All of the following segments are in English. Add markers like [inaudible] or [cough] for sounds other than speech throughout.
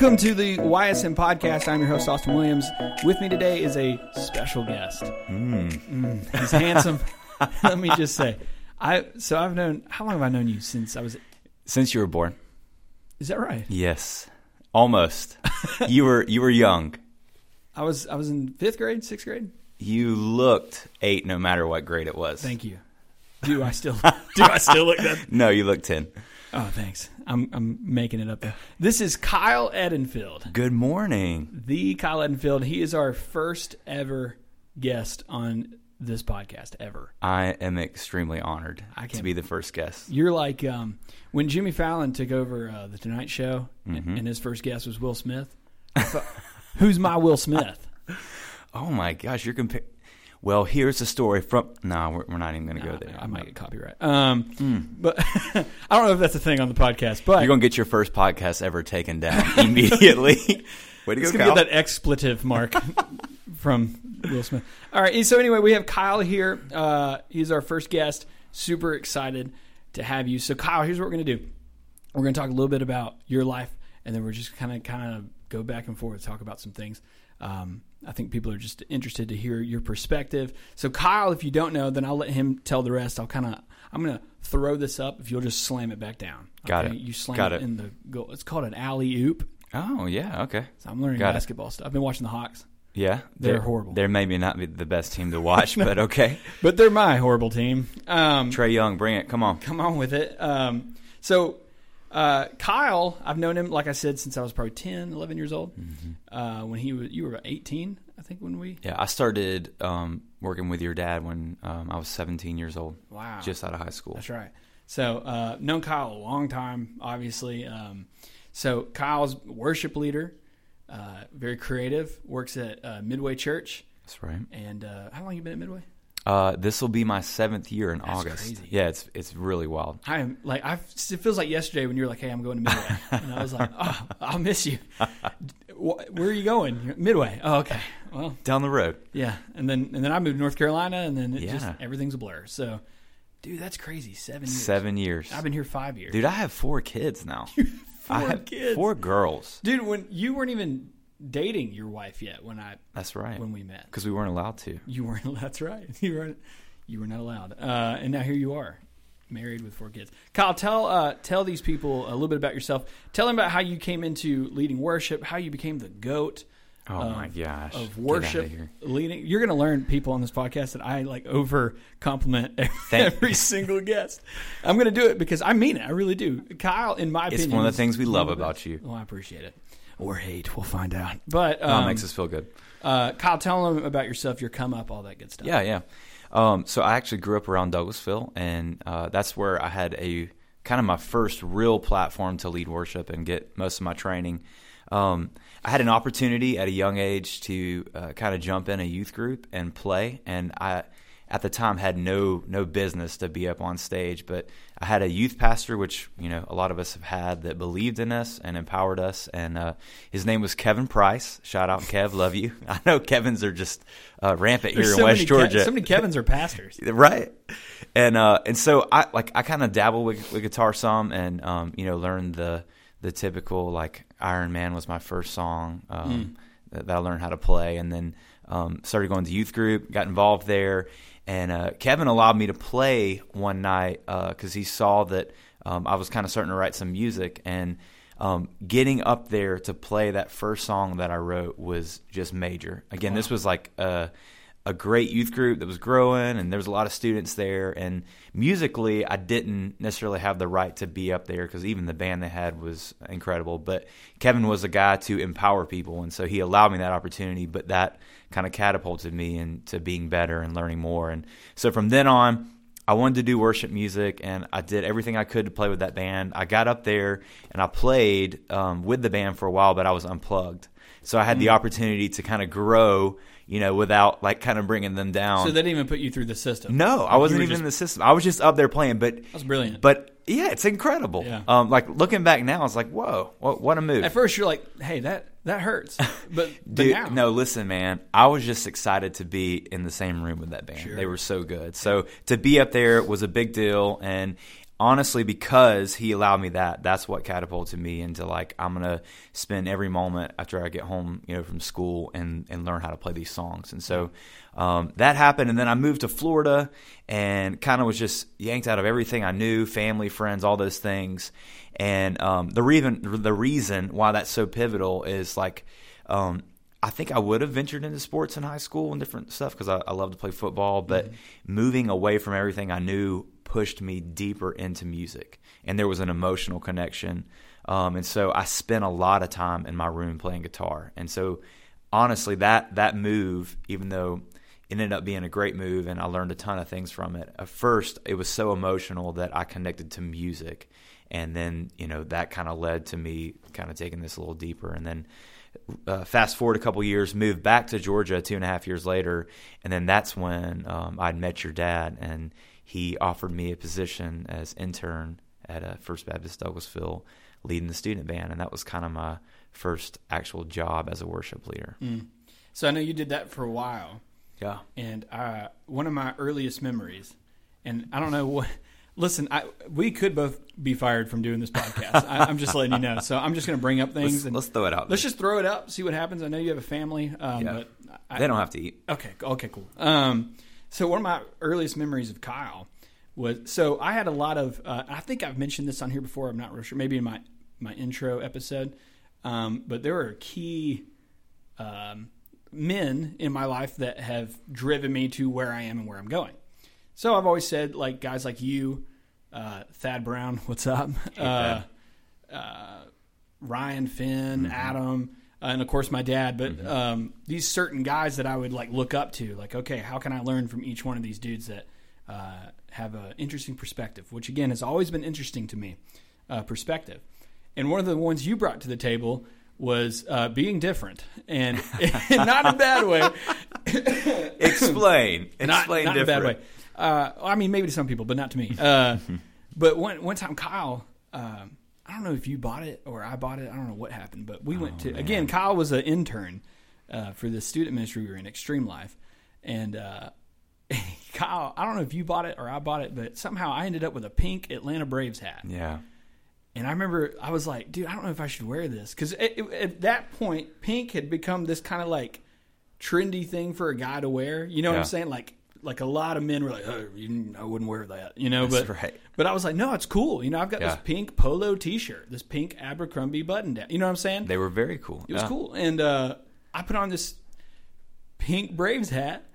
Welcome to the YSM podcast. I'm your host, Austin Williams. With me today is a special guest. Mm, he's handsome. [laughs] Let me just say, I so I've known. How long have I known you since I was? Since you were born. Is that right? Yes. Almost. [laughs] you were you were young. I was I was in fifth grade, sixth grade. You looked eight no matter what grade it was. Thank you. Do I still do I still look that? [laughs] No, you looked ten. Oh, thanks. I'm I'm making it up. There. This is Kyle Edenfield, Good morning. the Kyle Edenfield. He is our first ever guest on this podcast ever. I am extremely honored I to be the first guest. You're like um, when Jimmy Fallon took over uh, the Tonight Show, and- Mm-hmm. and his first guest was Will Smith. [laughs] Who's my Will Smith? [laughs] Oh my gosh, you're comparing. Well, here's the story from. No, we're, we're not even going to go there. I might get copyright. Um, But [laughs] I don't know if that's a thing on the podcast. But You're going to get your first podcast ever taken down [laughs] immediately. [laughs] Way to go, Kyle. get that expletive mark from Will Smith. All right. So anyway, we have Kyle here. Uh, he's our first guest. Super excited to have you. So Kyle, here's what we're gonna do. We're gonna talk a little bit about your life, and then we're just kind of kind of go back and forth, talk about some things. Um, I think people are just interested to hear your perspective. So Kyle, if you don't know, then I'll let him tell the rest. I'll kind of I'm gonna throw this up. If you'll just slam it back down. Got it. You slam Got it it. in the goal. It's called an alley oop. oh yeah, okay. So I'm learning Got it. basketball stuff. I've been watching the Hawks. Yeah, They're horrible. They're maybe not be the best team to [laughs] watch, but okay. But they're my horrible team. Um, Trae Young, bring it. Come on. come on with it. Um, so, uh, Kyle, I've known him, like I said, since I was probably 10, 11 years old. Mm-hmm. Uh, when he was, you were 18, I think, when we. Yeah, I started um, working with your dad when um, I was 17 years old, Wow. just out of high school. That's right. So, uh, known Kyle a long time, obviously. Um, so, Kyle's worship leader, uh, very creative, works at uh, Midway Church. That's right. And uh, how long you been at Midway? Uh, this will be my seventh year in August. crazy. Yeah, it's it's really wild. I am like I. It feels like yesterday when you were like, "Hey, I'm going to Midway," and I was like, "Oh, I'll miss you." [laughs] Where are you going? Midway. Oh, okay. Well, Down the road. yeah. And then and then I moved to North Carolina, and then it just Yeah. everything's a blur. So, dude, that's crazy. Seven years. Seven years. I've been here five years. Dude, I have four kids now. [laughs] I have kids. four girls. Dude, when you weren't even dating your wife yet when I That's right. when we met, Because we weren't allowed to. you weren't. [laughs] That's right. You weren't. You were not allowed. Uh, and now here you are, married with four kids. Kyle, tell uh, tell these people a little bit about yourself. Tell them about how you came into leading worship, how you became the goat Oh of, my gosh. of worship here. leading. You're going to learn people on this podcast that I like over compliment [laughs] every, every single guest. I'm going to do it because I mean it. I really do. Kyle, in my It's opinion, it's one of the things we love about you. Well, I appreciate it. Or hate, we'll find out. But um, it makes us feel good. uh, Kyle, tell them about yourself, your come up, all that good stuff. Yeah, yeah. Um, so I actually grew up around Douglasville, and uh, that's where I had a kind of my first real platform to lead worship and get most of my training. Um, I had an opportunity at a young age to uh, kind of jump in a youth group and play, and I at the time had no no business to be up on stage, but I had a youth pastor, which you know a lot of us have had, that believed in us and empowered us, and uh, his name was Kevin Price. Shout out, Kev, love you. [laughs] I know Kevin's are just uh, rampant There's here so in West Georgia so many Kevins are pastors. [laughs] right and uh and so i like i kind of dabble with, with guitar some and um you know learned the the typical like iron man was my first song um that, that i learned how to play and then um started going to youth group got involved there. And uh kevin allowed me to play one night uh because he saw that um i was kind of starting to write some music. And um, getting up there to play that first song that I wrote was just major. Again, this was like a, a great youth group that was growing, and there was a lot of students there. And musically, I didn't necessarily have the right to be up there because even the band they had was incredible. But Kevin was a guy to empower people, and so he allowed me that opportunity. But that kind of catapulted me into being better and learning more. And so from then on, I wanted to do worship music, and I did everything I could to play with that band. I got up there and I played um, with the band for a while, but I was unplugged. So I had the opportunity to kind of grow, you know, without like kind of bringing them down. So they didn't even put you through the system. no, I you wasn't even just- in the system. I was just up there playing, but That's brilliant. but yeah, it's incredible. Yeah. Um, like looking back now, it's like whoa, what, what a move. At first, you're like, "Hey, that that hurts," [laughs] but, but Dude, now, no, listen, man. I was just excited to be in the same room with that band. Sure. They were so good. So to be up there was a big deal, and honestly, because he allowed me that, that's what catapulted me into like I'm gonna spend every moment after I get home, you know, from school and and learn how to play these songs. And so um, that happened, and then I moved to Florida and kind of was just yanked out of everything I knew, family, friends, all those things. And um, the reason the reason why that's so pivotal is like. Um, I think I would have ventured into sports in high school and different stuff because I, I love to play football. But mm-hmm. moving away from everything I knew pushed me deeper into music, and there was an emotional connection. Um, and so I spent a lot of time in my room playing guitar. And so honestly, that that move, even though it ended up being a great move and I learned a ton of things from it. At first, it was so emotional that I connected to music. And then, you know, that kind of led to me kind of taking this a little deeper. And then uh, fast forward a couple years, moved back to Georgia two and a half years later, and then that's when um, I'd met your dad, and he offered me a position as intern at uh, First Baptist Douglasville, leading the student band, and that was kind of my first actual job as a worship leader. Mm. So I know you did that for a while. Yeah. And uh, one of my earliest memories, and I don't know what Listen, I, we could both be fired from doing this podcast. I, am just letting you know. So I'm just going to bring up things. Let's, and let's throw it out. Let's just throw it up, see what happens. I know you have a family, um, yeah. but I, they don't have to eat. Okay, okay, cool. Um, so one of my earliest memories of Kyle was so I had a lot of. Uh, I think I've mentioned this on here before. I'm not real sure. Maybe in my my intro episode, um, but there are key um, men in my life that have driven me to where I am and where I'm going. So I've always said, like guys like you, uh, Thad Brown, [laughs] what's up? Uh, uh, Ryan Finn, mm-hmm. Adam, and of course my dad. But mm-hmm. um, these certain guys that I would like look up to, like, okay, how can I learn from each one of these dudes that uh, have an interesting perspective? Which again has always been interesting to me, uh, perspective. And one of the ones you brought to the table was uh, being different, and [laughs] not in a bad way. [laughs] Explain. [laughs] Explain not, not different. in a bad way. Uh, I mean, maybe to some people, but not to me. Uh, but one one time, Kyle, um, I don't know if you bought it or I bought it. I don't know what happened, but we oh, went to man. again. Kyle was an intern uh, for the student ministry we were in, Extreme Life, and uh, [laughs] Kyle, I don't know if you bought it or I bought it, but somehow I ended up with a pink Atlanta Braves hat. Yeah. And I remember I was like, dude, I don't know if I should wear this because at that point, pink had become this kind of like trendy thing for a guy to wear. You know yeah. what I'm saying? Like like a lot of men were like, oh, I wouldn't wear that, you know. That's but right. But I was like, no, it's cool. You know, I've got yeah. this pink polo T-shirt, this pink Abercrombie button down. You know what I'm saying? They were very cool. It was cool, and uh, I put on this pink Braves hat,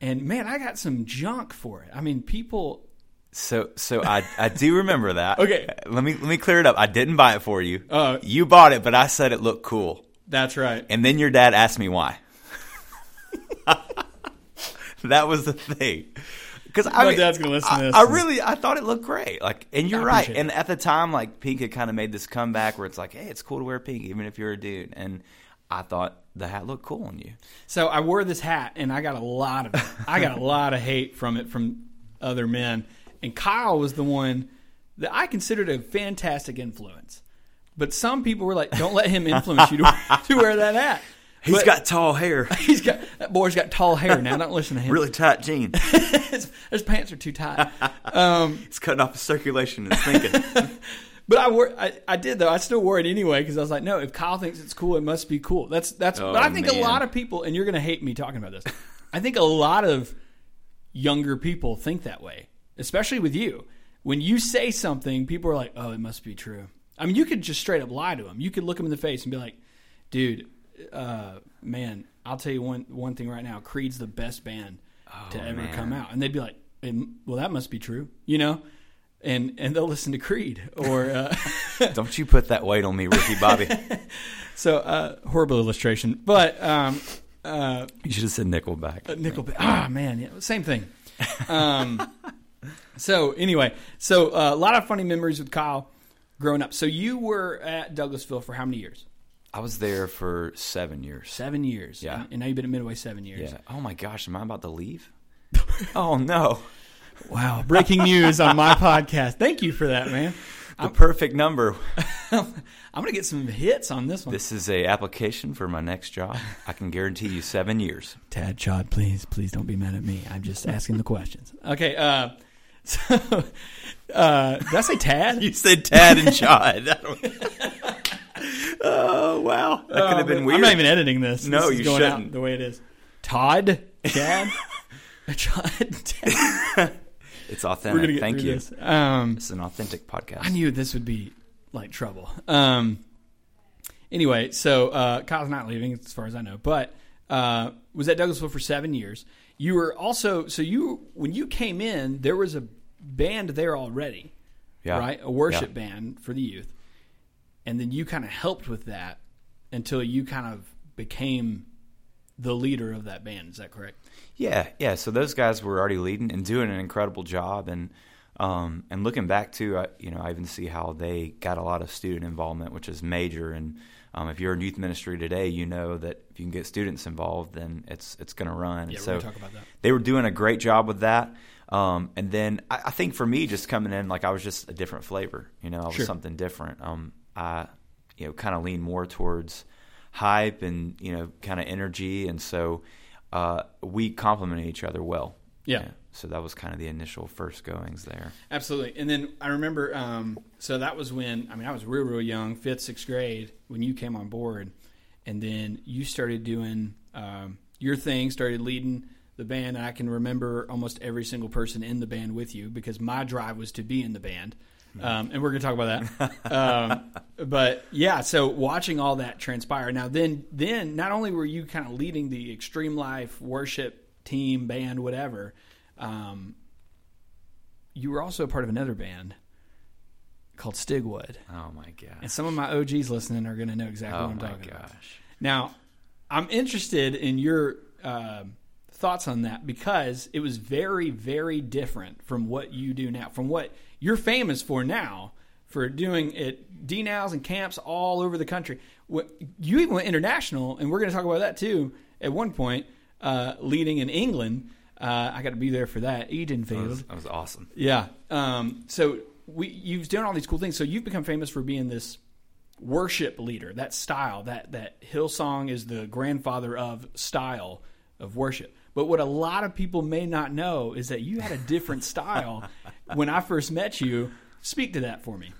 and man, I got some junk for it. I mean, people. So so I I do remember that. [laughs] okay, let me let me clear it up. I didn't buy it for you. Uh, you bought it, but I said it looked cool. That's right. And then your dad asked me why. [laughs] [laughs] that was the thing. Because I my mean, dad's gonna listen to this. I, I, really, I thought it looked great. Like, and you're right. It. And at the time, like pink had kind of made this comeback where it's like, hey, it's cool to wear pink, even if you're a dude. And I thought the hat looked cool on you. So I wore this hat, and I got a lot of, I got a [laughs] lot of hate from it from other men. And Kyle was the one that I considered a fantastic influence. But some people were like, "Don't let him influence you to, [laughs] to wear that hat." He's but got tall hair. [laughs] He's got that boy's got tall hair now. Don't listen to him. really tight jeans. [laughs] his, his, pants are too tight. Um, [laughs] it's cutting off the circulation and thinking. but I wore, I, I, did though. I still wore it anyway because I was like, no, if Kyle thinks it's cool, it must be cool. That's that's. Oh, but I think man. a lot of people, and you're going to hate me talking about this. I think a lot of younger people think that way, especially with you. When you say something, people are like, oh, it must be true. I mean, you could just straight up lie to them. You could look them in the face and be like, dude uh, man, I'll tell you one one thing right now. Creed's the best band oh, to ever man. come out, and they'd be like, "Well, that must be true," you know. And and they'll listen to Creed or uh, [laughs] don't you put that weight on me, Ricky Bobby. [laughs] so uh, horrible illustration, but um, uh, you should have said Nickelback. Uh, Nickelback. Ah, man, yeah, same thing. Um, [laughs] so anyway, so uh, a lot of funny memories with Kyle growing up. So you were at Douglasville for how many years? I was there for seven years. Seven years. Yeah. And now you've been at Midway seven years. Yeah. Oh my gosh, am I about to leave? [laughs] oh no. Wow. Breaking news on my podcast. Thank you for that, man. The I'm, perfect number. [laughs] I'm gonna get some hits on this one. This is a application for my next job. I can guarantee you seven years. Tad Chod, please, please don't be mad at me. I'm just asking the questions. Okay, uh, [laughs] So, uh, did I say Tad? You said Tad and Chad. [laughs] oh wow, that could have been weird. I'm not even editing this. No, This is you going out shouldn't. the way it is. Todd, Chad, [laughs] [laughs] Todd, Tad. it's We're authentic. Thank you. this. Um, It's an authentic podcast. I knew this would be like trouble. Um, anyway, so uh, Kyle's not leaving, as far as I know, but uh, was at Douglasville for seven years. You were also so you when you came in, there was a band there already, yeah. right? A worship band for the youth, and then you kind of helped with that until you kind of became the leader of that band. Is that correct? Yeah, yeah. So those guys were already leading and doing an incredible job, and um, and looking back too, I, you know, I even see how they got a lot of student involvement, which is major. And um, if you're in youth ministry today, you know that if you can get students involved, then it's it's going to run. Yeah, so we're talk about that. they were doing a great job with that. Um, and then I, I think for me, just coming in, like I was just a different flavor. You know, I was Sure. something different. Um, I, you know, kind of lean more towards hype and you know, kind of energy, and so uh, we complemented each other well. Yeah. So that was kind of the initial first goings there. Absolutely. And then I remember, um, so that was when, I mean, I was real, real young, fifth, sixth grade, when you came on board. And then you started doing um, your thing, started leading the band. And I can remember almost every single person in the band with you because my drive was to be in the band. Um, and we're going to talk about that. um, but yeah, so watching all that transpire. Now, then, then not only were you kind of leading the extreme life worship team, band, whatever, um, you were also a part of another band called Stigwood. Oh my gosh. And some of my OGs listening are going to know exactly oh what I'm talking about. gosh. Now, I'm interested in your um thoughts on that because it was very, very different from what you do now, from what you're famous for now, for doing it DNOWs and camps all over the country. You even went international, and we're going to talk about that too at one point, uh, leading in England. Uh, I got to be there for that. That Edenfield. was, that was awesome. Yeah. Um, so we you've done all these cool things. So you've become famous for being this worship leader. That style, that that Hillsong is the grandfather of style of worship. But what a lot of people may not know is that you had a different style [laughs] when I first met you. Speak to that for me.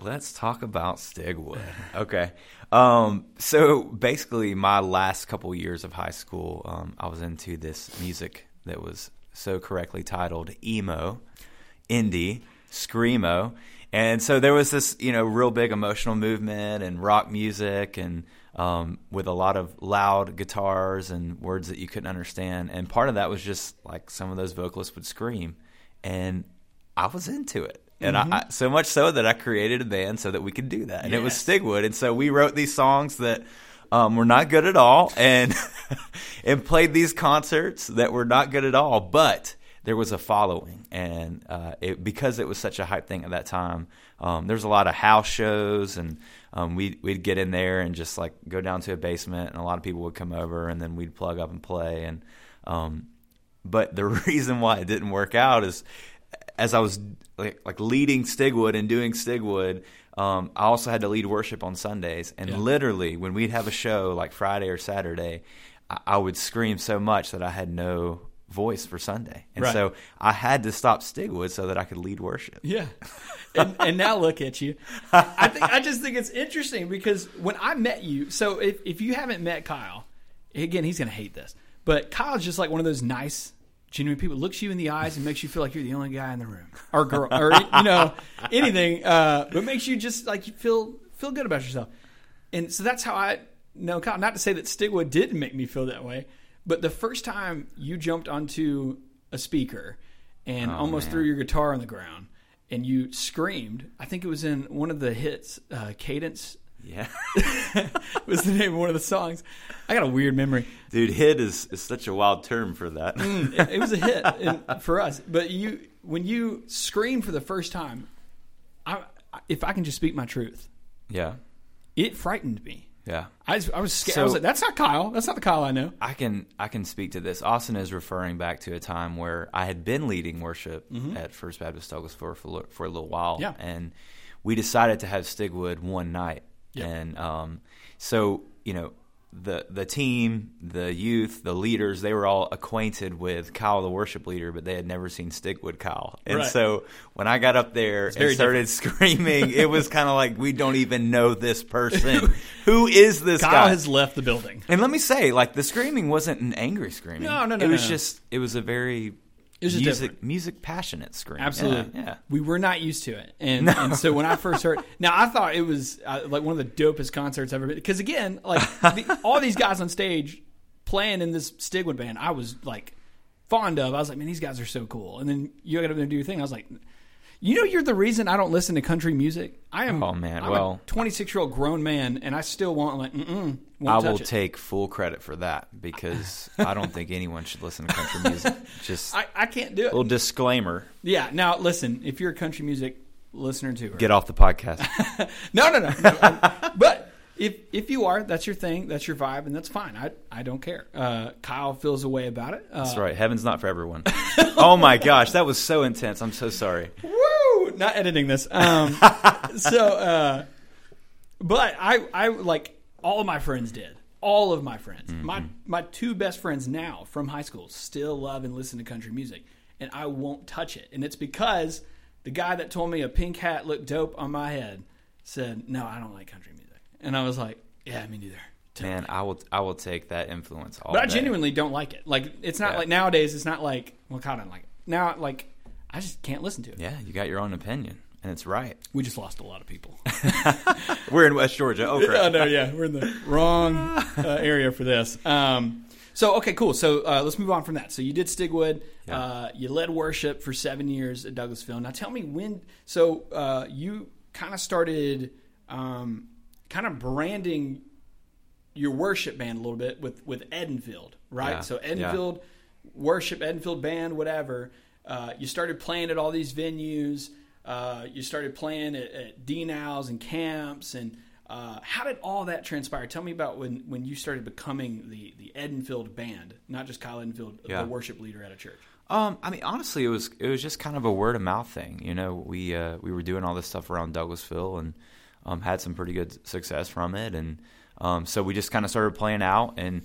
Let's talk about Stigwood. Okay. Um, so basically, my last couple years of high school, um, I was into this music that was so correctly titled emo, indie, screamo, and so there was this, you know, real big emotional movement and rock music, and um, with a lot of loud guitars and words that you couldn't understand. And part of that was just like some of those vocalists would scream, and I was into it. And I, I, so much so that I created a band so that we could do that, and it was Stigwood. And so we wrote these songs that um, were not good at all, and [laughs] and played these concerts that were not good at all. But there was a following, and uh, it, because it was such a hype thing at that time, um, there was a lot of house shows, and um, we we'd get in there and just like go down to a basement, and a lot of people would come over, and then we'd plug up and play, and um, but the [laughs] reason why it didn't work out is as I was like, like leading Stigwood and doing Stigwood, um, I also had to lead worship on Sundays. And Yeah. literally, when we'd have a show like Friday or Saturday, I, I would scream so much that I had no voice for Sunday. And Right. so I had to stop Stigwood so that I could lead worship. Yeah. And, and now look at you. I think I just think it's interesting because when I met you, so if, if you haven't met Kyle, again, he's going to hate this, but Kyle's just like one of those nice, genuine people. Looks you in the eyes and makes you feel like you're the only guy in the room or girl or you know anything, uh, but makes you just like you feel feel good about yourself. And so that's how I know Kyle. Not to say that Stigwood didn't make me feel that way, but the first time you jumped onto a speaker and Oh, almost man. threw your guitar on the ground and you screamed. I think it was in one of the hits, uh, Cadence Yeah. [laughs] was the name of one of the songs. I got a weird memory. Dude, hit is, is such a wild term for that. It, it was a hit in, for us. But you, when you screamed for the first time, I, if I can just speak my truth, yeah. it frightened me. Yeah. I was, I was scared. I was like, "That's not Kyle. That's not the Kyle I know." I can I can speak to this. Austin is referring back to a time where I had been leading worship at First Baptist Douglas for for, a for a little while, Mm-hmm. Yeah. and we decided to have Stigwood one night, Yeah. and um, so you know the the team, the youth, the leaders, they were all acquainted with Kyle, the worship leader, but they had never seen Stigwood Kyle. And Right. so when I got up there and started screaming, it was kind of like we don't even know this person. [laughs] Who is this Kyle guy? has left the building. and let me say, like the screaming wasn't an angry screaming. No, no, no, It was no. just it was a very It was just music different. music passionate scream. Absolutely. Yeah. yeah. We were not used to it. And, and so when I first heard, [laughs] now I thought it was uh, like one of the dopest concerts I've ever been. Because again, like the, all these guys on stage playing in this Stigwood band, I was like fond of. I was like, man, these guys are so cool. And then you got up there and do your thing. I was like, you know, you're the reason I don't listen to country music. I am. Oh, man, I'm well- a 26 year old grown man, and I still want like, mm-mm, I will it. take full credit for that because I don't think anyone should listen to country music. [laughs] Just I, I can't do it. little disclaimer: yeah. Now listen, if you're a country music listener to her, get off the podcast. [laughs] No, no, no. no. [laughs] But if if you are, that's your thing, that's your vibe, and that's fine. I I don't care. Uh, Kyle feels a way about it. Uh, That's right. Heaven's not for everyone. oh my gosh, that was so intense. I'm so sorry. Woo! Not editing this. Um, [laughs] so, uh, but I I like all of my friends did. All of my friends, my my two best friends now from high school, still love and listen to country music, and I won't touch it. And it's because the guy that told me a pink hat looked dope on my head said, "No, I don't like country music," and I was like, "Yeah, me neither." Totally. Man, I will I will take that influence all But I day. genuinely don't like it. Like it's not Yeah. like nowadays. It's not like well, kind of like it. now. Like I just can't listen to it. Yeah, you got your own opinion, and it's right. We just lost a lot of people. [laughs] We're in West Georgia. Oh oh crap. [laughs] no, yeah, we're in the wrong uh, [laughs] area for this. Um, so okay, cool. So uh, let's move on from that. So you did Stigwood. Yeah. Uh, you led worship for seven years at Douglasville. Now tell me when. So uh, you kind of started, um, kind of branding your worship band a little bit with with Edenfield, right? Yeah, So yeah. Edenfield worship, Edenfield band, whatever. Uh, you started playing at all these venues. Uh, you started playing at, at D-Nows and camps, and uh, how did all that transpire? Tell me about when, when you started becoming the the Edenfield band, not just Kyle Edenfield, Yeah. the worship leader at a church. Um, I mean, honestly, it was it was just kind of a word of mouth thing. You know, we uh, we were doing all this stuff around Douglasville and um, had some pretty good success from it, and um, so we just kind of started playing out. And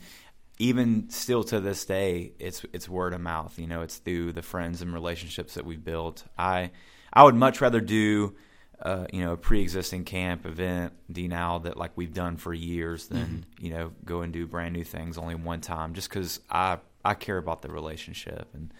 even still to this day, it's it's word of mouth. You know, it's through the friends and relationships that we've built. I I would much rather do. Uh, you know, a pre-existing camp event, DNOW that like we've done for years, than you know go and do brand new things only one time. Just because I I care about the relationship, and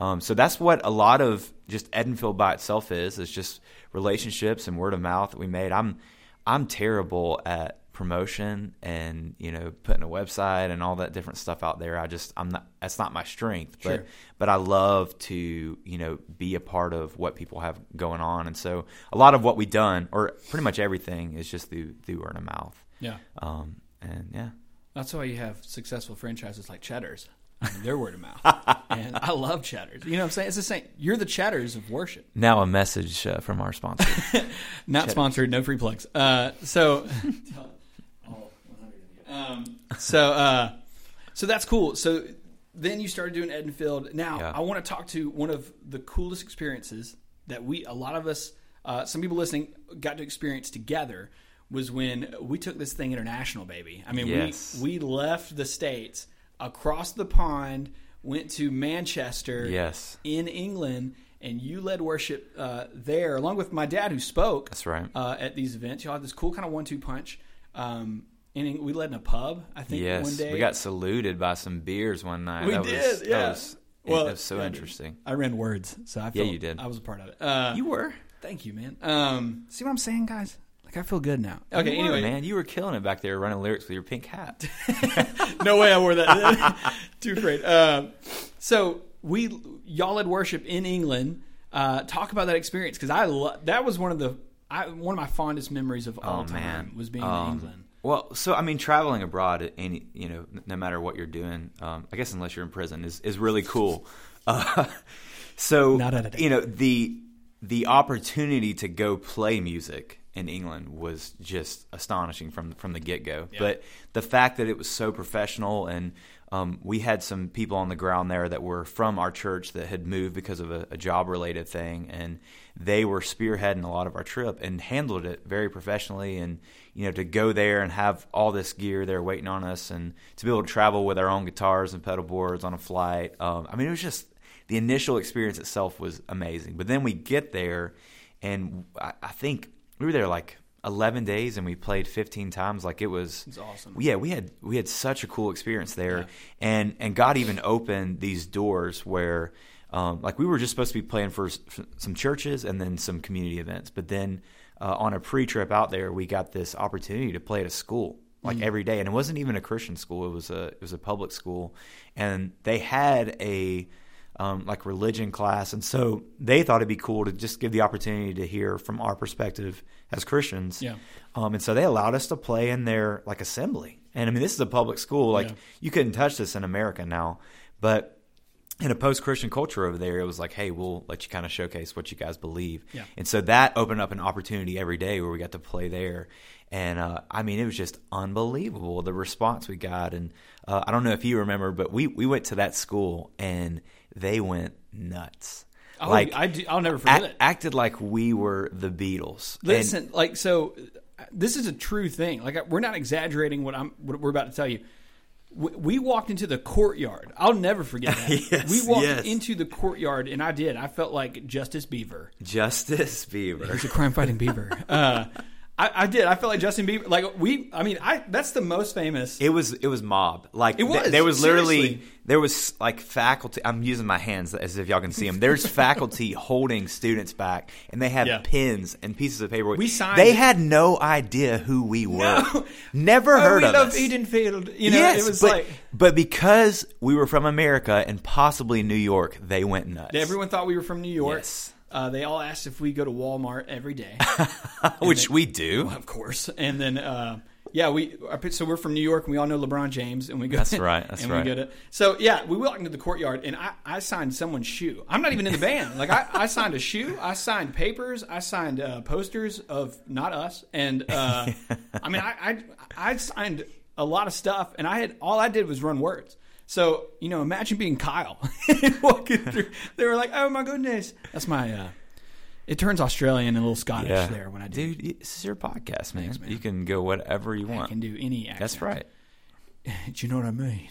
um, so that's what a lot of just Edenfield by itself is. It's just relationships and word of mouth that we made. I'm I'm terrible at promotion and you know putting a website and all that different stuff out there. I just I'm not that's not my strength. But Sure. but I love to you know be a part of what people have going on. And so a lot of what we've done, or pretty much everything, is just through through word of mouth. Yeah, Um, and yeah. that's why you have successful franchises like Cheddar's. I mean, they're word of mouth, [laughs] and I love Cheddar's. You know what I'm saying? It's the same. You're the Cheddar's of worship. Now a message uh, from our sponsor. [laughs] Not Cheddar. sponsored, no free plugs. Uh, so, [laughs] um, so, uh, so that's cool. So then you started doing Edenfield. Now Yeah. I want to talk to one of the coolest experiences that we, a lot of us, uh, some people listening, got to experience together. Was when we took this thing international, baby. I mean, Yes. we we left the states across the pond, went to Manchester, yes, in England, and you led worship uh, there, along with my dad, who spoke that's right. uh, at these events. Y'all had this cool kind of one-two punch. Um, and we led in a pub, I think, Yes, one day. we got saluted by some beers one night. We that did, was, yeah. That was, Well, that was so yeah, interesting. I ran words, so I felt you did. I was a part of it. Uh, You were. thank you, man. Um, see what I'm saying, guys? Like I feel good now. Okay, were, anyway, man, you were killing it back there running lyrics with your pink hat. [laughs] no way I wore that. [laughs] Too afraid. Um, so we y'all had worship in England. Uh, talk about that experience because I lo- that was one of the I, one of my fondest memories of all oh time man, was being Um, in England. Well, so I mean, traveling abroad, any you know, no matter what you're doing, um, I guess unless you're in prison, is is really cool. [laughs] Uh, so Not editing. you know the the opportunity to go play music in England was just astonishing from from the get go. Yeah. But the fact that it was so professional and um, we had some people on the ground there that were from our church that had moved because of a, a job related thing, and they were spearheading a lot of our trip and handled it very professionally. And you know, to go there and have all this gear there waiting on us, and to be able to travel with our own guitars and pedal boards on a flight. Um, I mean, it was just the initial experience itself was amazing. But then we get there, and I, I think we were there like 11 days and we played 15 times like it was It's awesome. yeah we had we had such a cool experience there Yeah. and and god even opened these doors where um, like we were just supposed to be playing for some churches and then some community events but then uh, on a pre-trip out there we got this opportunity to play at a school like Mm. every day and it wasn't even a christian school it was a it was a public school and they had a um, like religion class, and so they thought it'd be cool to just give the opportunity to hear from our perspective as Christians. Yeah. Um, and so they allowed us to play in their like assembly, and I mean this is a public school. Like Yeah. you couldn't touch this in America now, but in a post Christian culture over there, it was like, hey, we'll let you kind of showcase what you guys believe. Yeah. And so that opened up an opportunity every day where we got to play there. And uh, I mean, it was just unbelievable the response we got. And uh, I don't know if you remember, but we, we went to that school and they went nuts. Oh, like, I do, I'll never forget a- it. acted like we were the Beatles. And- Listen, like so, uh, this is a true thing. Like we're not exaggerating what I'm what we're about to tell you. We, walked into the courtyard. I'll never forget [laughs] that. Yes, we walked yes. into the courtyard, and I did. I felt like Justice Beaver. Justice Beaver. He's a crime-fighting beaver. [laughs] Uh, I, I did. I felt like Justin Bieber. Like we. I mean, I. That's the most famous. It was it was mob. Like It th- was, there was literally seriously. there was like faculty. I'm using my hands as if y'all can see them. There's [laughs] faculty holding students back, and they have Yeah. pens and pieces of paper. We signed They had no idea who we were. No. [laughs] Never Oh, heard we of love us. Edenfield. You know, yes, it was but, like but because we were from America and possibly New York, they went nuts. everyone thought we were from New York. Yes. Uh, they all asked if we go to Walmart every day. [laughs] which we do. of course. And then, uh, yeah, we so we're from New York, and we all know LeBron James, and we go. That's right, that's and right. we go to so yeah, we walked into the courtyard, and I, I signed someone's shoe. I'm not even in the band. Like I, I signed a shoe, I signed papers, I signed uh, posters of not us, and uh, [laughs] I mean I, I I signed a lot of stuff, and I had all I did was run words. So you know, imagine being Kyle [laughs] walking [laughs] through. They were like, "Oh my goodness, that's my." Uh, it turns Australian and a little Scottish Yeah, there when I do. dude, this is your podcast, man. Thanks, man. You can go whatever you I want. can do any accent. That's right. [laughs] Do you know what I mean?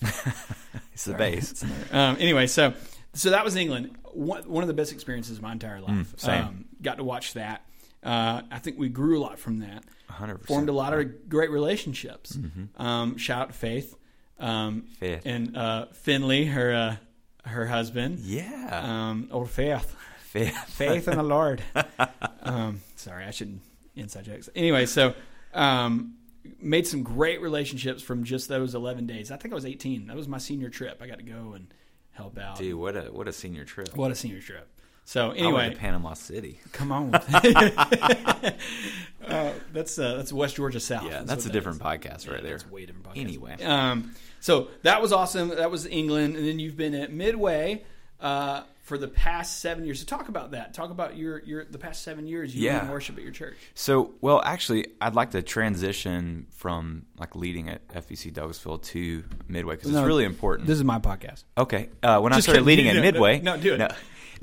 It's the base. um, anyway, so so that was England. One, one of the best experiences of my entire life. Mm, same. Um, got to watch that. Uh, I think we grew a lot from that. 100%. Formed a lot of great relationships. Um, shout out to Faith. Um. Faith. and uh, Finley, her uh, her husband. Yeah. Um, old Faith. Faith. [laughs] Faith in the Lord. Um, sorry, I shouldn't inside jokes. Anyway, so um, made some great relationships from just those eleven days. I think I was eighteen. That was my senior trip. I got to go and help out. Dude, what a what a senior trip. What a senior trip. So anyway, Panama City. come on. [laughs] uh, that's uh, that's West Georgia South. Yeah, that's a that different is. podcast right Yeah, there. That's way different. Podcast. Anyway. um, so that was awesome. That was England, and then you've been at Midway uh, for the past seven years. So talk about that. Talk about your your the past seven years you Yeah. worship at your church. So, well, actually, I'd like to transition from like leading at FBC Douglasville to Midway because No, it's really important. This is my podcast. Okay. Uh, when Just I started kidding. leading [laughs] No, at no, Midway, no, do it.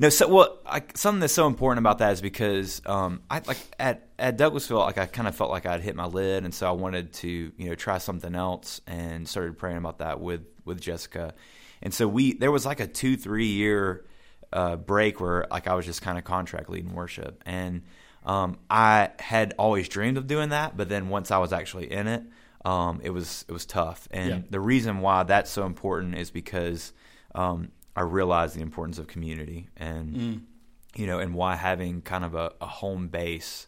No, so well, I, something that's so important about that is because um, I like at at Douglasville, like I kind of felt like I'd hit my lid, and so I wanted to you know try something else, and started praying about that with with Jessica, and so we there was like a two three year uh, break where like I was just kind of contract leading worship, and um, I had always dreamed of doing that, but then once I was actually in it, um, it was it was tough, and Yeah. the reason why that's so important is because um, I realized the importance of community and you know and why having kind of a, a home base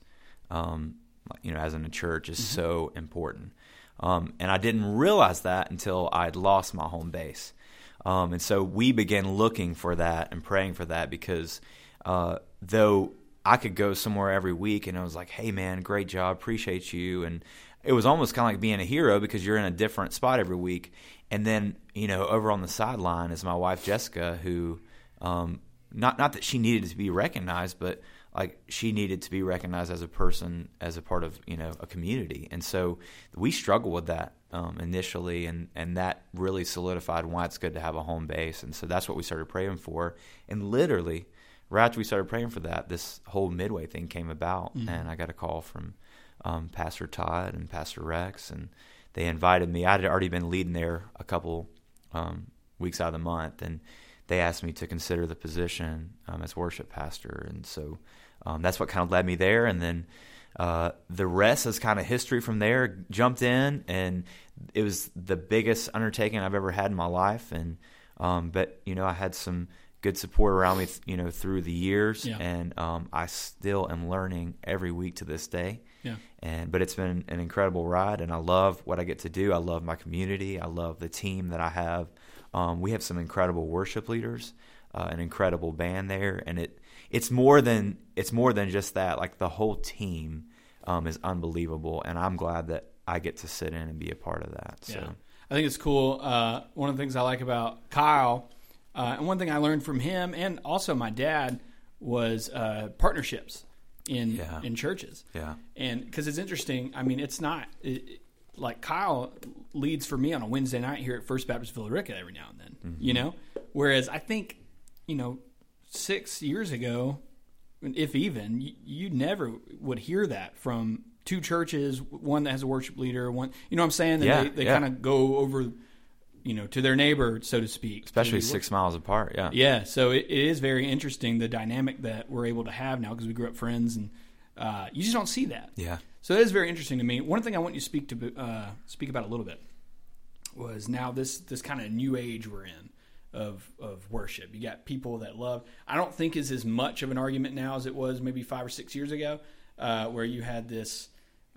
um, you know as in a church is so important. Um, and I didn't realize that until I'd lost my home base. Um, and so we began looking for that and praying for that because uh, though I could go somewhere every week and I was like hey man great job appreciate you. And it was almost kind of like being a hero because you're in a different spot every week. And then, you know, over on the sideline is my wife Jessica, who, um, not not that she needed to be recognized, but like she needed to be recognized as a person, as a part of you know a community, and so we struggled with that um, initially, and and that really solidified why it's good to have a home base, and so that's what we started praying for, and literally. Right after we started praying for that, this whole midway thing came about, Mm-hmm. and I got a call from um, Pastor Todd and Pastor Rex, and they invited me. I had already been leading there a couple um, weeks out of the month, and they asked me to consider the position um, as worship pastor, and so um, that's what kind of led me there. And then uh, the rest is kind of history from there. Jumped in, and it was the biggest undertaking I've ever had in my life. And um, but you know, I had some good support around me, you know, through the years, Yeah. and um, I still am learning every week to this day Yeah. and but it's been an incredible ride and i love what i get to do i love my community i love the team that i have um, we have some incredible worship leaders uh, an incredible band there and it it's more than it's more than just that like the whole team um, is unbelievable and i'm glad that i get to sit in and be a part of that so Yeah. I think it's cool. Uh, one of the things I like about Kyle, uh, and one thing I learned from him and also my dad, was uh, partnerships in Yeah. in churches. yeah And because it's interesting, I mean, it's not it, like Kyle leads for me on a Wednesday night here at First Baptist Villa Rica every now and then, mm-hmm. you know. Whereas I think, you know, six years ago, if even, you, you never would hear that from two churches, one that has a worship leader, one, you know what I'm saying? That Yeah, they, they yeah. kind of go over, you know, to their neighbor, so to speak. especially To- six miles apart yeah yeah, so it, it is very interesting the dynamic that we're able to have now because we grew up friends, and uh, you just don't see that. yeah So it is very interesting to me. One thing I want you to speak to uh, speak about a little bit was now this this kind of new age we're in of of worship. You got people that love. I don't think is as much of an argument now as it was maybe five or six years ago, uh, where you had this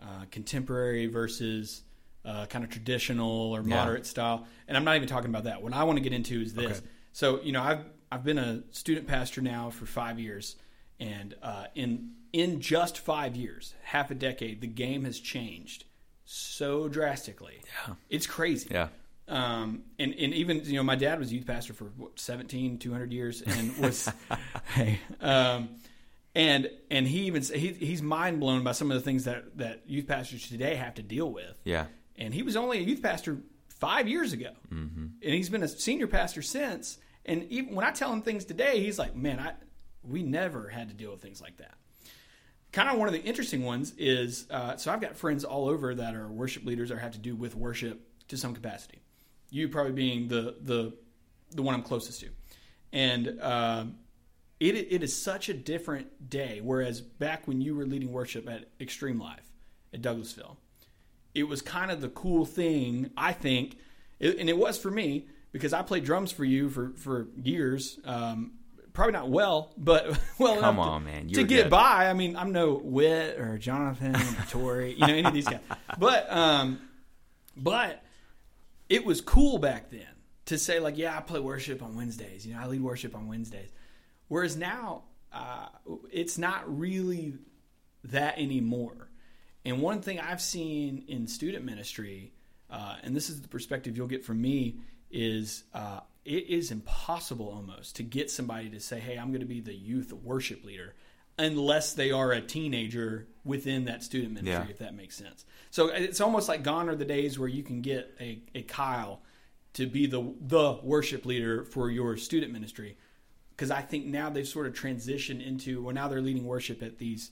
uh, contemporary versus uh, kind of traditional or Yeah. moderate style. And I'm not even talking about that. What I want to get into is this. Okay. So you know, I've I've been a student pastor now for five years, and uh, in in just five years, half a decade, the game has changed so drastically. Yeah. It's crazy. yeah Um, and, and even, you know, my dad was youth pastor for what, 17, 200 years and was, [laughs] hey, um, and, and he even, he, he's mind blown by some of the things that, that youth pastors today have to deal with. yeah And he was only a youth pastor five years ago. Mm-hmm. And he's been a senior pastor since. And even when I tell him things today, he's like, man, I, we never had to deal with things like that kind of one of the interesting ones is uh, so I've got friends all over that are worship leaders or have to do with worship to some capacity. You probably being the the the one I'm closest to, and um, it it is such a different day. Whereas back when you were leading worship at Extreme Life at Douglasville, it was kind of the cool thing I think, it, and it was for me because I played drums for you for for years. Um, probably not well, but [laughs] well Come enough to- on, man. You to get good. by. I mean, I'm no Wit or Jonathan or [laughs] Tori, you know, any of these guys. But um, but it was cool back then to say like, yeah, I play worship on Wednesdays. You know, I lead worship on Wednesdays. Whereas now, uh, it's not really that anymore. And one thing I've seen in student ministry, uh, and this is the perspective you'll get from me, is uh, it is impossible almost to get somebody to say, "Hey, I'm going to be the youth worship leader," unless they are a teenager within that student ministry, Yeah. if that makes sense. So it's almost like gone are the days where you can get a, a Kyle to be the the worship leader for your student ministry because I think now they've sort of transitioned into well now they're leading worship at these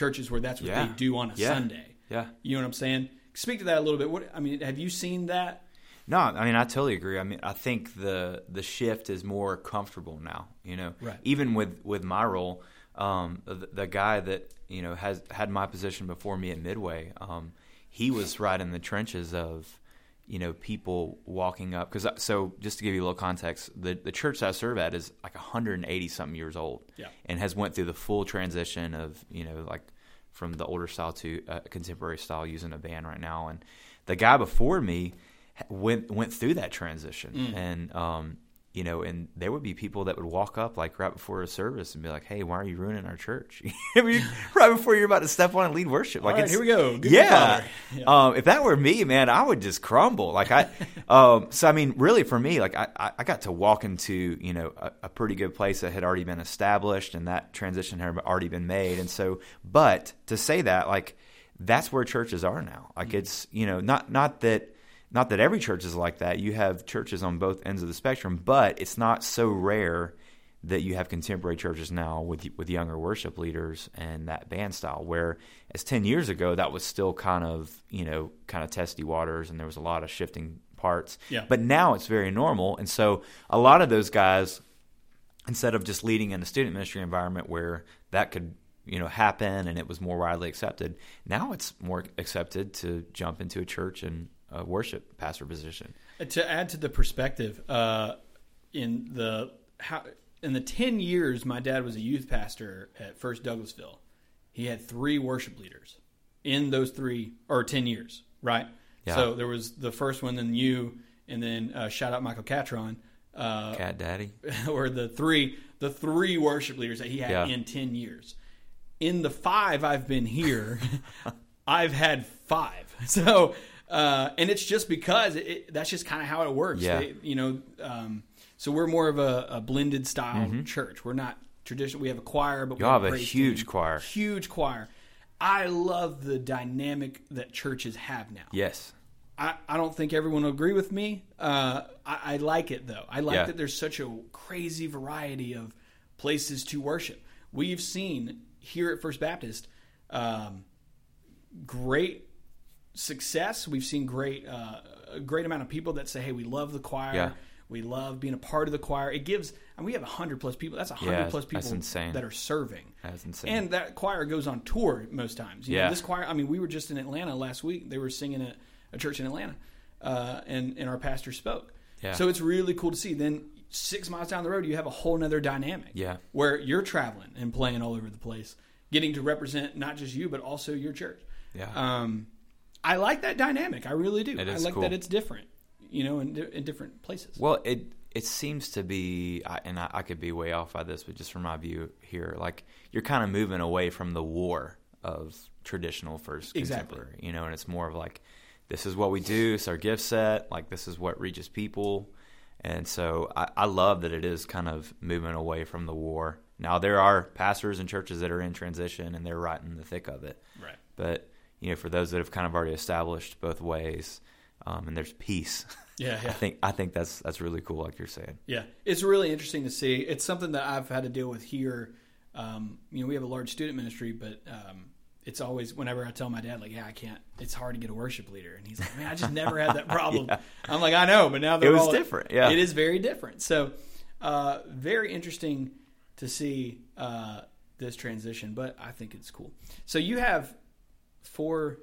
churches where that's what Yeah. they do on a Yeah. Sunday. yeah You know what I'm saying? Speak to that a little bit. What I mean, have you seen that? No, I mean I totally agree. I mean I think the the shift is more comfortable now. You know, Right. even with with my role, um, the, the guy that you know has had my position before me at Midway, um, he was right in the trenches of you know people walking up because so just to give you a little context, the the church I serve at is like 180 something years old, Yeah. and has went through the full transition of you know like from the older style to uh, contemporary style using a band right now and the guy before me went went through that transition Mm. and um you know, and there would be people that would walk up like right before a service and be like, "Hey, why are you ruining our church?" [laughs] Right before you're about to step on and lead worship, like right, here we go. Good yeah. Yeah. Um, if that were me, man, I would just crumble. Like I, [laughs] um, so I mean, really for me, like I, I I got to walk into you know a, a pretty good place that had already been established, and that transition had already been made, and so, but to say that, like that's where churches are now. Like it's you know not not that not that every church is like that. You have churches on both ends of the spectrum, but it's not so rare that you have contemporary churches now with with younger worship leaders and that band style. Where as ten years ago, that was still kind of you know kind of testy waters, and there was a lot of shifting parts. Yeah. But now it's very normal, and so a lot of those guys, instead of just leading in a student ministry environment where that could you know happen and it was more widely accepted, now it's more accepted to jump into a church and a worship pastor position. To add to the perspective, uh, in the how, in the ten years my dad was a youth pastor at First Douglasville, he had three worship leaders in those three or ten years, right? Yeah. So there was the first one, then you, and then uh, shout out Michael Catron. Uh, Cat Daddy. [laughs] or the three the three worship leaders that he had Yeah. in 10 years in the five i've been here [laughs] i've had five [laughs] so uh, and it's just because it, it- that's just kind of how it works Yeah. They- you know um, so we're more of a, a blended style Mm-hmm. church we're not traditional we have a choir but we Y'all have a huge team. choir. huge choir i love the dynamic that churches have now Yes. I, I don't think everyone will agree with me. Uh, I, I like it though. I like Yeah. that there's such a crazy variety of places to worship. We've seen here at First Baptist um, great success. We've seen great uh, a great amount of people that say, "Hey, we love the choir. Yeah. We love being a part of the choir." It gives, and we have hundred plus people. That's hundred Yeah, plus that's people insane. that are serving. That's insane. And that choir goes on tour most times. You know, Yeah. this choir. I mean, we were just in Atlanta last week. They were singing at a church in Atlanta, uh, and and our pastor spoke. Yeah. So it's really cool to see. Then six miles down the road, you have a whole nother dynamic. Yeah. Where you're traveling and playing all over the place, getting to represent not just you but also your church. Yeah. Um, I like that dynamic. I really do. I like cool. that it's different. You know, in, in different places. Well, it it seems to be, I- and I, I could be way off by this, but just from my view here, like you're kind of moving away from the war of traditional first Exactly. contemporary, you know, and it's more of like this is what we do, it's our gift set, like this is what reaches people, and so I, I love that it is kind of moving away from the war. Now there are pastors and churches that are in transition and they're right in the thick of it, right. but you know, for those that have kind of already established both ways, um, and there's peace. Yeah, [laughs] I think I think that's that's really cool, like you're saying. Yeah, it's really interesting to see. It's something that I've had to deal with here. Um, you know, we have a large student ministry, but um, it's always whenever I tell my dad, like, "Yeah, I can't. It's hard to get a worship leader," and he's like, "Man, I just never had that [laughs] problem." Yeah. I'm like, "I know, but now they're It was all- different, yeah. it is very different. So, uh, very interesting to see uh, this transition, but I think it's cool. So you have four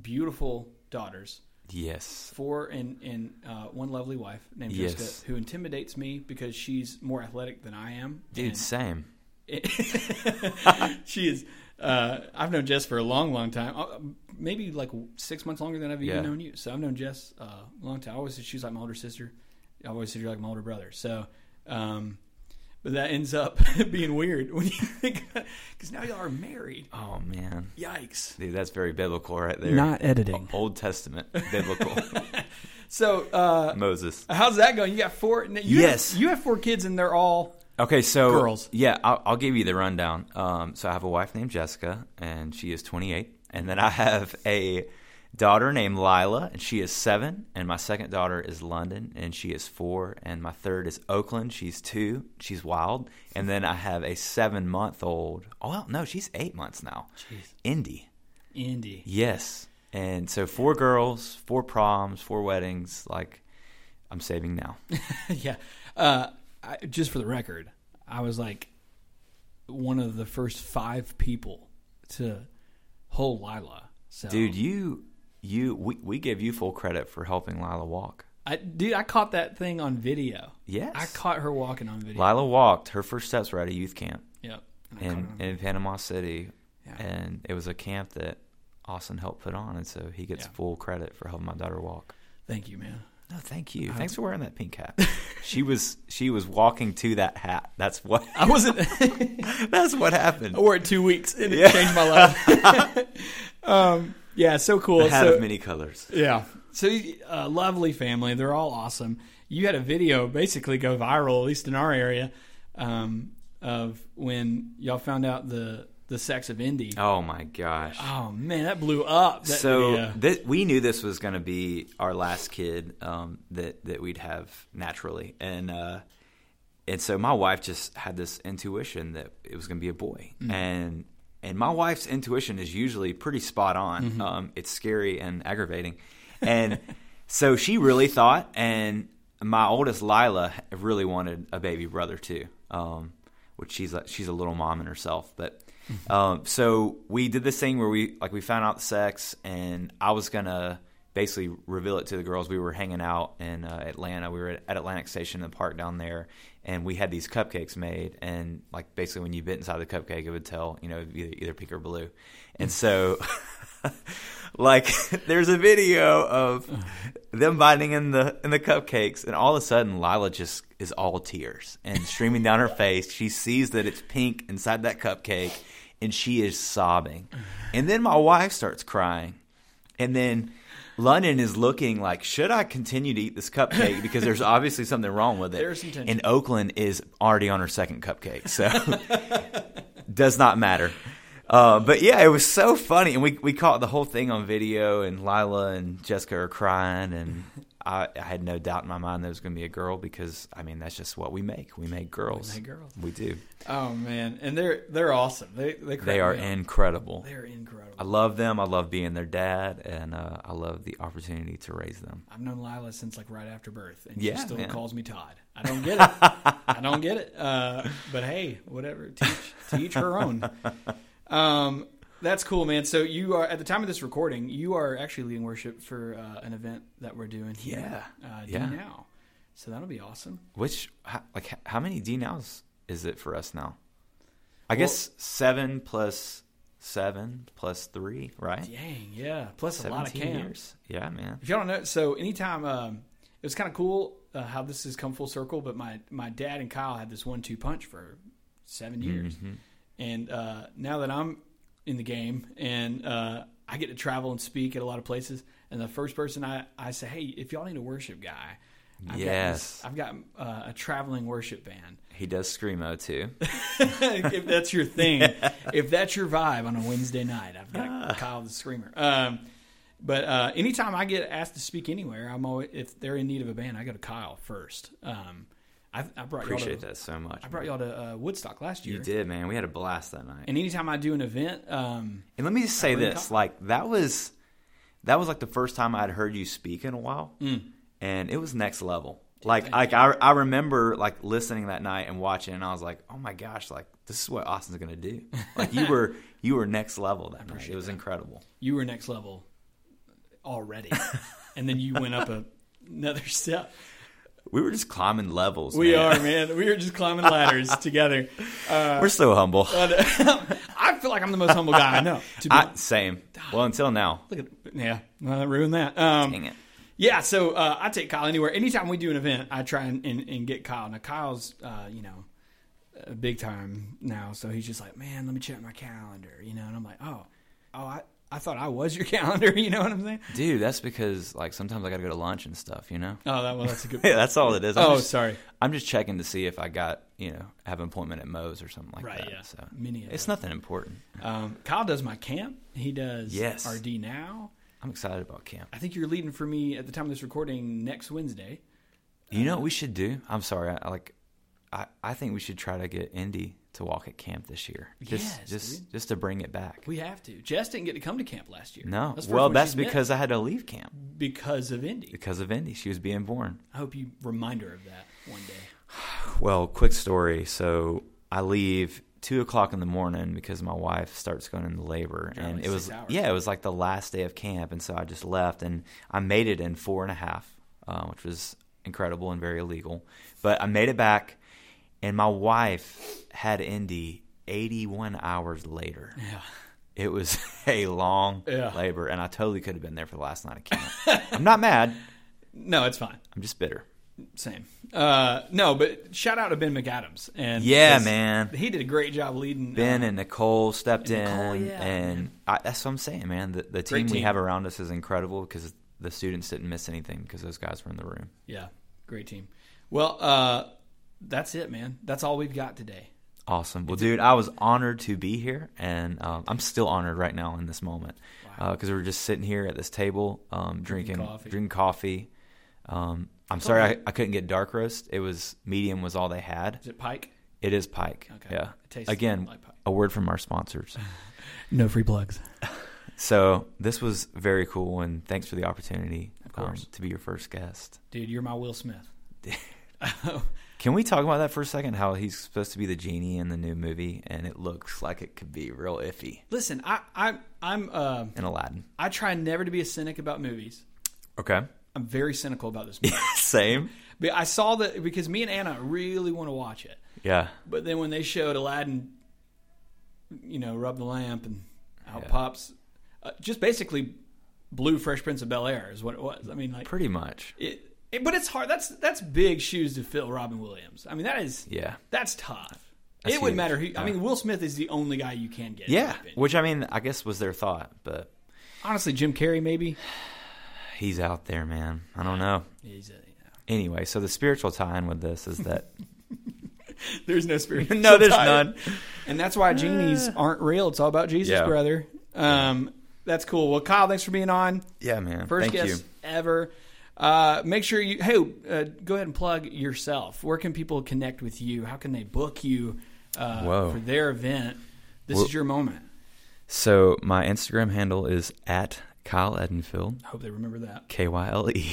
beautiful daughters Yes. four and and uh, one lovely wife named Yes. Jessica who intimidates me because she's more athletic than I am. Dude, same. [laughs] she is. Uh, I've known Jess for a long, long time. Uh, maybe like six months longer than I've even Yeah. known you. So I've known Jess uh, a long time. I always said she's like my older sister. I always said you're like my older brother. So, um, but that ends up [laughs] being weird when you [laughs] think because now y'all are married. Oh man, Yikes! dude, that's very biblical right there. Not editing. Old Testament biblical. [laughs] So, uh, Moses. how's that going? You got four. You Yes. have, you have four kids, and they're all Okay, so Girls. Yeah, I'll, I'll give you the rundown. Um, so I have a wife named Jessica, and she is 28, and then I have a daughter named Lila, and she is seven, and my second daughter is London, and she is four, and my third is Oakland, she's two, she's wild, and then I have a seven month old. Oh well, no, she's eight months now. Jeez. Indy. Indy. Yes. And so four girls, four proms, four weddings. Like, I'm saving now. [laughs] yeah. Uh, I, just for the record, I was like one of the first five people to hold Lila. So, Dude, you, you, we, we give you full credit for helping Lila walk. I, dude, I caught that thing on video. Yes. I caught her walking on video. Lila walked. Her first steps were at a youth camp Yep. And in, in Panama City. Yeah. And it was a camp that Austin helped put on. And so he gets Yeah. full credit for helping my daughter walk. Thank you, man. No, thank you. Thanks for wearing that pink hat. [laughs] she was she was walking to that hat. That's what I wasn't. [laughs] that's what happened. I wore it two weeks and it Yeah. changed my life. [laughs] um, yeah, so cool. A hat so, of many colors. Yeah. So, uh, lovely family. They're all awesome. You had a video basically go viral, at least in our area, um, of when y'all found out the the sex of Indy. Oh my gosh. Oh man, that blew up. That so video. thi- we knew this was going to be our last kid um, that that we'd have naturally, and uh, and so my wife just had this intuition that it was going to be a boy, Mm. and and my wife's intuition is usually pretty spot on. Mm-hmm. Um, it's scary and aggravating, and [laughs] so she really thought, and my oldest Lila really wanted a baby brother too, um, which she's a, she's a little mom in herself, but. Um, so we did this thing where we like we found out the sex, and I was gonna basically reveal it to the girls. We were hanging out in uh, Atlanta. We were at, at Atlantic Station in the park down there, and we had these cupcakes made. And like basically, when you bit inside the cupcake, it would tell you know either, either pink or blue. And so, [laughs] like, [laughs] there's a video of them biting in the in the cupcakes, and all of a sudden, Lila just is all tears and [laughs] streaming down her face. She sees that it's pink inside that cupcake, and she is sobbing. And then my wife starts crying, and then. London is looking like, should I continue to eat this cupcake? Because there's [laughs] obviously something wrong with it. There's some tension. And Oakland is already on her second cupcake, so [laughs] does not matter. Uh, but yeah, it was so funny, and we we caught the whole thing on video, and Lila and Jessica are crying, and I, I had no doubt in my mind that it was going to be a girl because I mean that's just what we make. We make girls. make girls. We do. oh man, and they're they're awesome. They they, They are incredible. They're incredible. I love them. I love being their dad, and uh, I love the opportunity to raise them. I've known Lila since like right after birth, and Yeah, she still man. calls me Todd. I don't get it. [laughs] I don't get it. Uh, but hey, whatever. Teach, teach her own. [laughs] Um, that's cool, man. So you are at the time of this recording, you are actually leading worship for uh, an event that we're doing here. Yeah. uh, Yeah. D now. So that'll be awesome. Which how, like how many D nows is it for us now? I guess seven plus seven plus three, right? Dang, yeah. Plus a lot of 17 camps. years. Yeah, man. If y'all don't know, so anytime um, it was kind of cool uh, how this has come full circle. But my my dad and Kyle had this one-two punch for seven years, Mhm. and uh, now that I'm in the game and uh, I get to travel and speak at a lot of places, and the first person I, I say, hey, if y'all need a worship guy, I've Yes. got this, I've got uh, a traveling worship band. He does screamo too. [laughs] if that's your thing, [laughs] if that's your vibe on a Wednesday night, I've got Kyle the Screamer. Um, but uh, anytime I get asked to speak anywhere, I'm always if they're in need of a band, I go to Kyle first. Um, I, I brought Appreciate to, that so much. I brought y'all to uh, Woodstock last year. You did, man. We had a blast that night. And anytime I do an event, um, And let me just say this: Kyle. like that was that was like the first time I'd heard you speak in a while, Mm. and it was next level. Like, thank like I, I remember like listening that night and watching, and I was like, oh my gosh, like this is what Austin's gonna do. Like you were [laughs] you were next level that night. It was that. incredible. you were next level already, [laughs] and then you went up a, another step. We were just climbing levels. We man. are, [laughs] man. We were just climbing ladders [laughs] together. Uh, We're so humble. but, [laughs] I feel like I'm the most humble guy I know. To be I, same. Well, until now. Look at yeah, uh, ruin that. Um, Dang it. yeah, so uh, I take Kyle anywhere. Anytime we do an event, I try and, and, and get Kyle. Now Kyle's, uh, you know, uh, big time now, so he's just like, man, let me check my calendar, you know. And I'm like, oh, oh, I, I thought I was your [laughs] calendar, you know what I'm saying? Dude, that's because like sometimes I got to go to lunch and stuff. You know. Oh, that well, that's a good. [laughs] Yeah, that's all it is. I'm oh, just, sorry. I'm just checking to see if I got you know have an appointment at Moe's or something like Right, that. yeah. So Many of it's those. nothing important. Um, Kyle does my camp. He does Yes. RD now. I'm excited about camp. I think you're leading for me at the time of this recording next Wednesday. You know what we should do? I'm sorry. I, I like. I, I think we should try to get Indy to walk at camp this year. Just Yes, just dude. just to bring it back. We have to. Jess didn't get to come to camp last year. no. That's well, that's because I had to leave camp because of Indy. because of Indy. She was being born. I hope you remind her of that one day. [sighs] Well, quick story. So I leave two o'clock in the morning because my wife starts going into labor, and it was hours. yeah, it was like the last day of camp, and so I just left, and I made it in four and a half, uh, which was incredible and very illegal, but I made it back, and my wife had Indy eighty-one hours later. Yeah. It was [laughs] a long Yeah. labor, and I totally could have been there for the last night of camp. [laughs] I'm not mad. No, it's fine. I'm just bitter. Same. Uh, no, but shout out to Ben McAdams. And yeah, man. he did a great job leading. Ben uh, and Nicole stepped and in, Nicole, yeah, and I, that's what I'm saying, man. The, the team, we have around us is incredible because the students didn't miss anything because those guys were in the room. yeah, great team. Well, uh, that's it, man. That's all we've got today. Awesome. Well, dude, I was honored to be here, and um, I'm still honored right now in this moment because we are just sitting here at this table, um, drinking coffee. drinking coffee. Um, I'm sorry I, I couldn't get dark roast. It was medium was all they had. Is it Pike? It is Pike. Okay. Yeah. It tastes Again, like Pike. a word from our sponsors. [laughs] No free plugs. [laughs] So this was very cool, and thanks for the opportunity Of course. um, to be your first guest. Dude, you're my Will Smith. [laughs] Can we talk about that for a second? How he's supposed to be the genie in the new movie, and it looks like it could be real iffy Listen, I, I, I'm, uh, in Aladdin. I try never to be a cynic about movies. Okay. I'm very cynical about this [laughs] movie. Same. but I saw that because me and Anna really want to watch it. Yeah. But then when they showed Aladdin, you know, rub the lamp and out Yeah. pops, uh, just basically blue Fresh Prince of Bel Air is what it was. I mean, like, Pretty much. it, but it's hard. That's that's big shoes to fill, Robin Williams. I mean, that is Yeah. that's tough. That's it wouldn't matter who. I mean, Will Smith is the only guy you can get. Yeah. Which I mean, I guess was their thought, but honestly, Jim Carrey maybe. [sighs] he's out there, man. I don't know. He's a, Anyway, so the spiritual tie-in with this is that [laughs] there's no spirit. [laughs] no, there's [laughs] none. and that's why [sighs] genies aren't real. It's all about Jesus, Yeah. brother. Um, that's cool. Well, Kyle, thanks for being on. Yeah, man. First Thank guest you. ever. Uh, make sure you hey uh, go ahead and plug yourself. Where can people connect with you? How can they book you uh, for their event? This Well- is your moment. So my Instagram handle is at Kyle Edenfield. I hope they remember that. K Y L E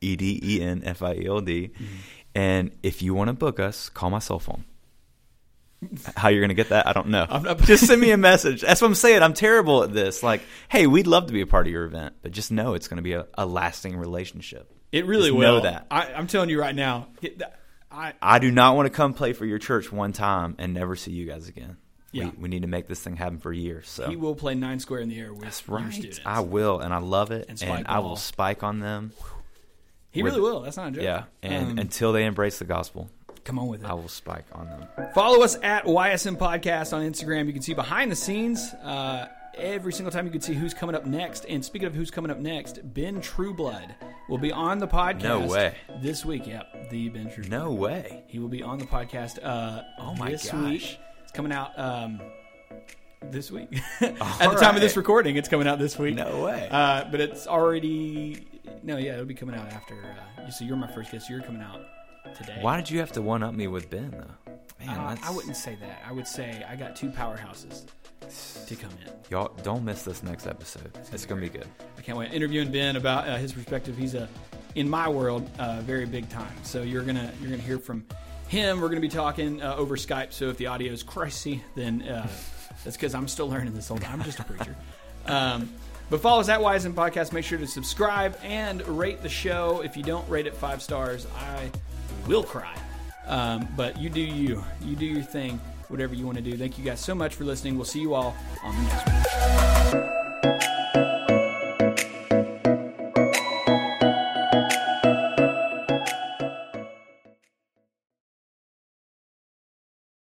E D E N F I E L D. Mm-hmm. And if you want to book us, call my cell phone. How you're going to get that, I don't know. I'm not- [laughs] just send me a message. That's what I'm saying. I'm terrible at this. Like, hey, we'd love to be a part of your event, but just know it's going to be a, a lasting relationship. It really Just will. know that. I, I'm telling you right now. I I do not want to come play for your church one time and never see you guys again. Yeah. We, we need to make this thing happen for years. So he will play nine square in the air with that's your right. students. I will, and I love it, And and, I will spike on them. he with- really will. That's not a joke. Yeah, and Um, until they embrace the gospel, come on with it. I will spike on them. Follow us at YSM Podcast on Instagram. You can see behind the scenes uh, every single time. You can see who's coming up next. And speaking of who's coming up next, Ben Trueblood will be on the podcast. No way. This week, yep, the Ben Trueblood. No way. He will be on the podcast. Uh, Oh my this gosh. week. It's coming out um, this week. [laughs] At the All time of this recording, it's coming out this week. No way. Uh, but it's already no, yeah, it'll be coming out after. Uh, you so you're my first guest. You're coming out today. Why did you have to one up me with Ben though? Man, Uh, I wouldn't say that. I would say I got two powerhouses to come in. Y'all don't miss this next episode. It's gonna be good. I can't wait. Interviewing Ben about uh, his perspective. He's a, in my world, uh, very big time. So you're gonna you're gonna hear from him. We're gonna be talking uh, over Skype. So if the audio is crazy, then uh, [laughs] that's because I'm still learning this whole time. I'm just a preacher. Um, but follow us at Wisen Podcast. Make sure to subscribe and rate the show. If you don't rate it five stars, I will cry. Um, but you do you. You do your thing. Whatever you want to do. Thank you guys so much for listening. We'll see you all on the next one.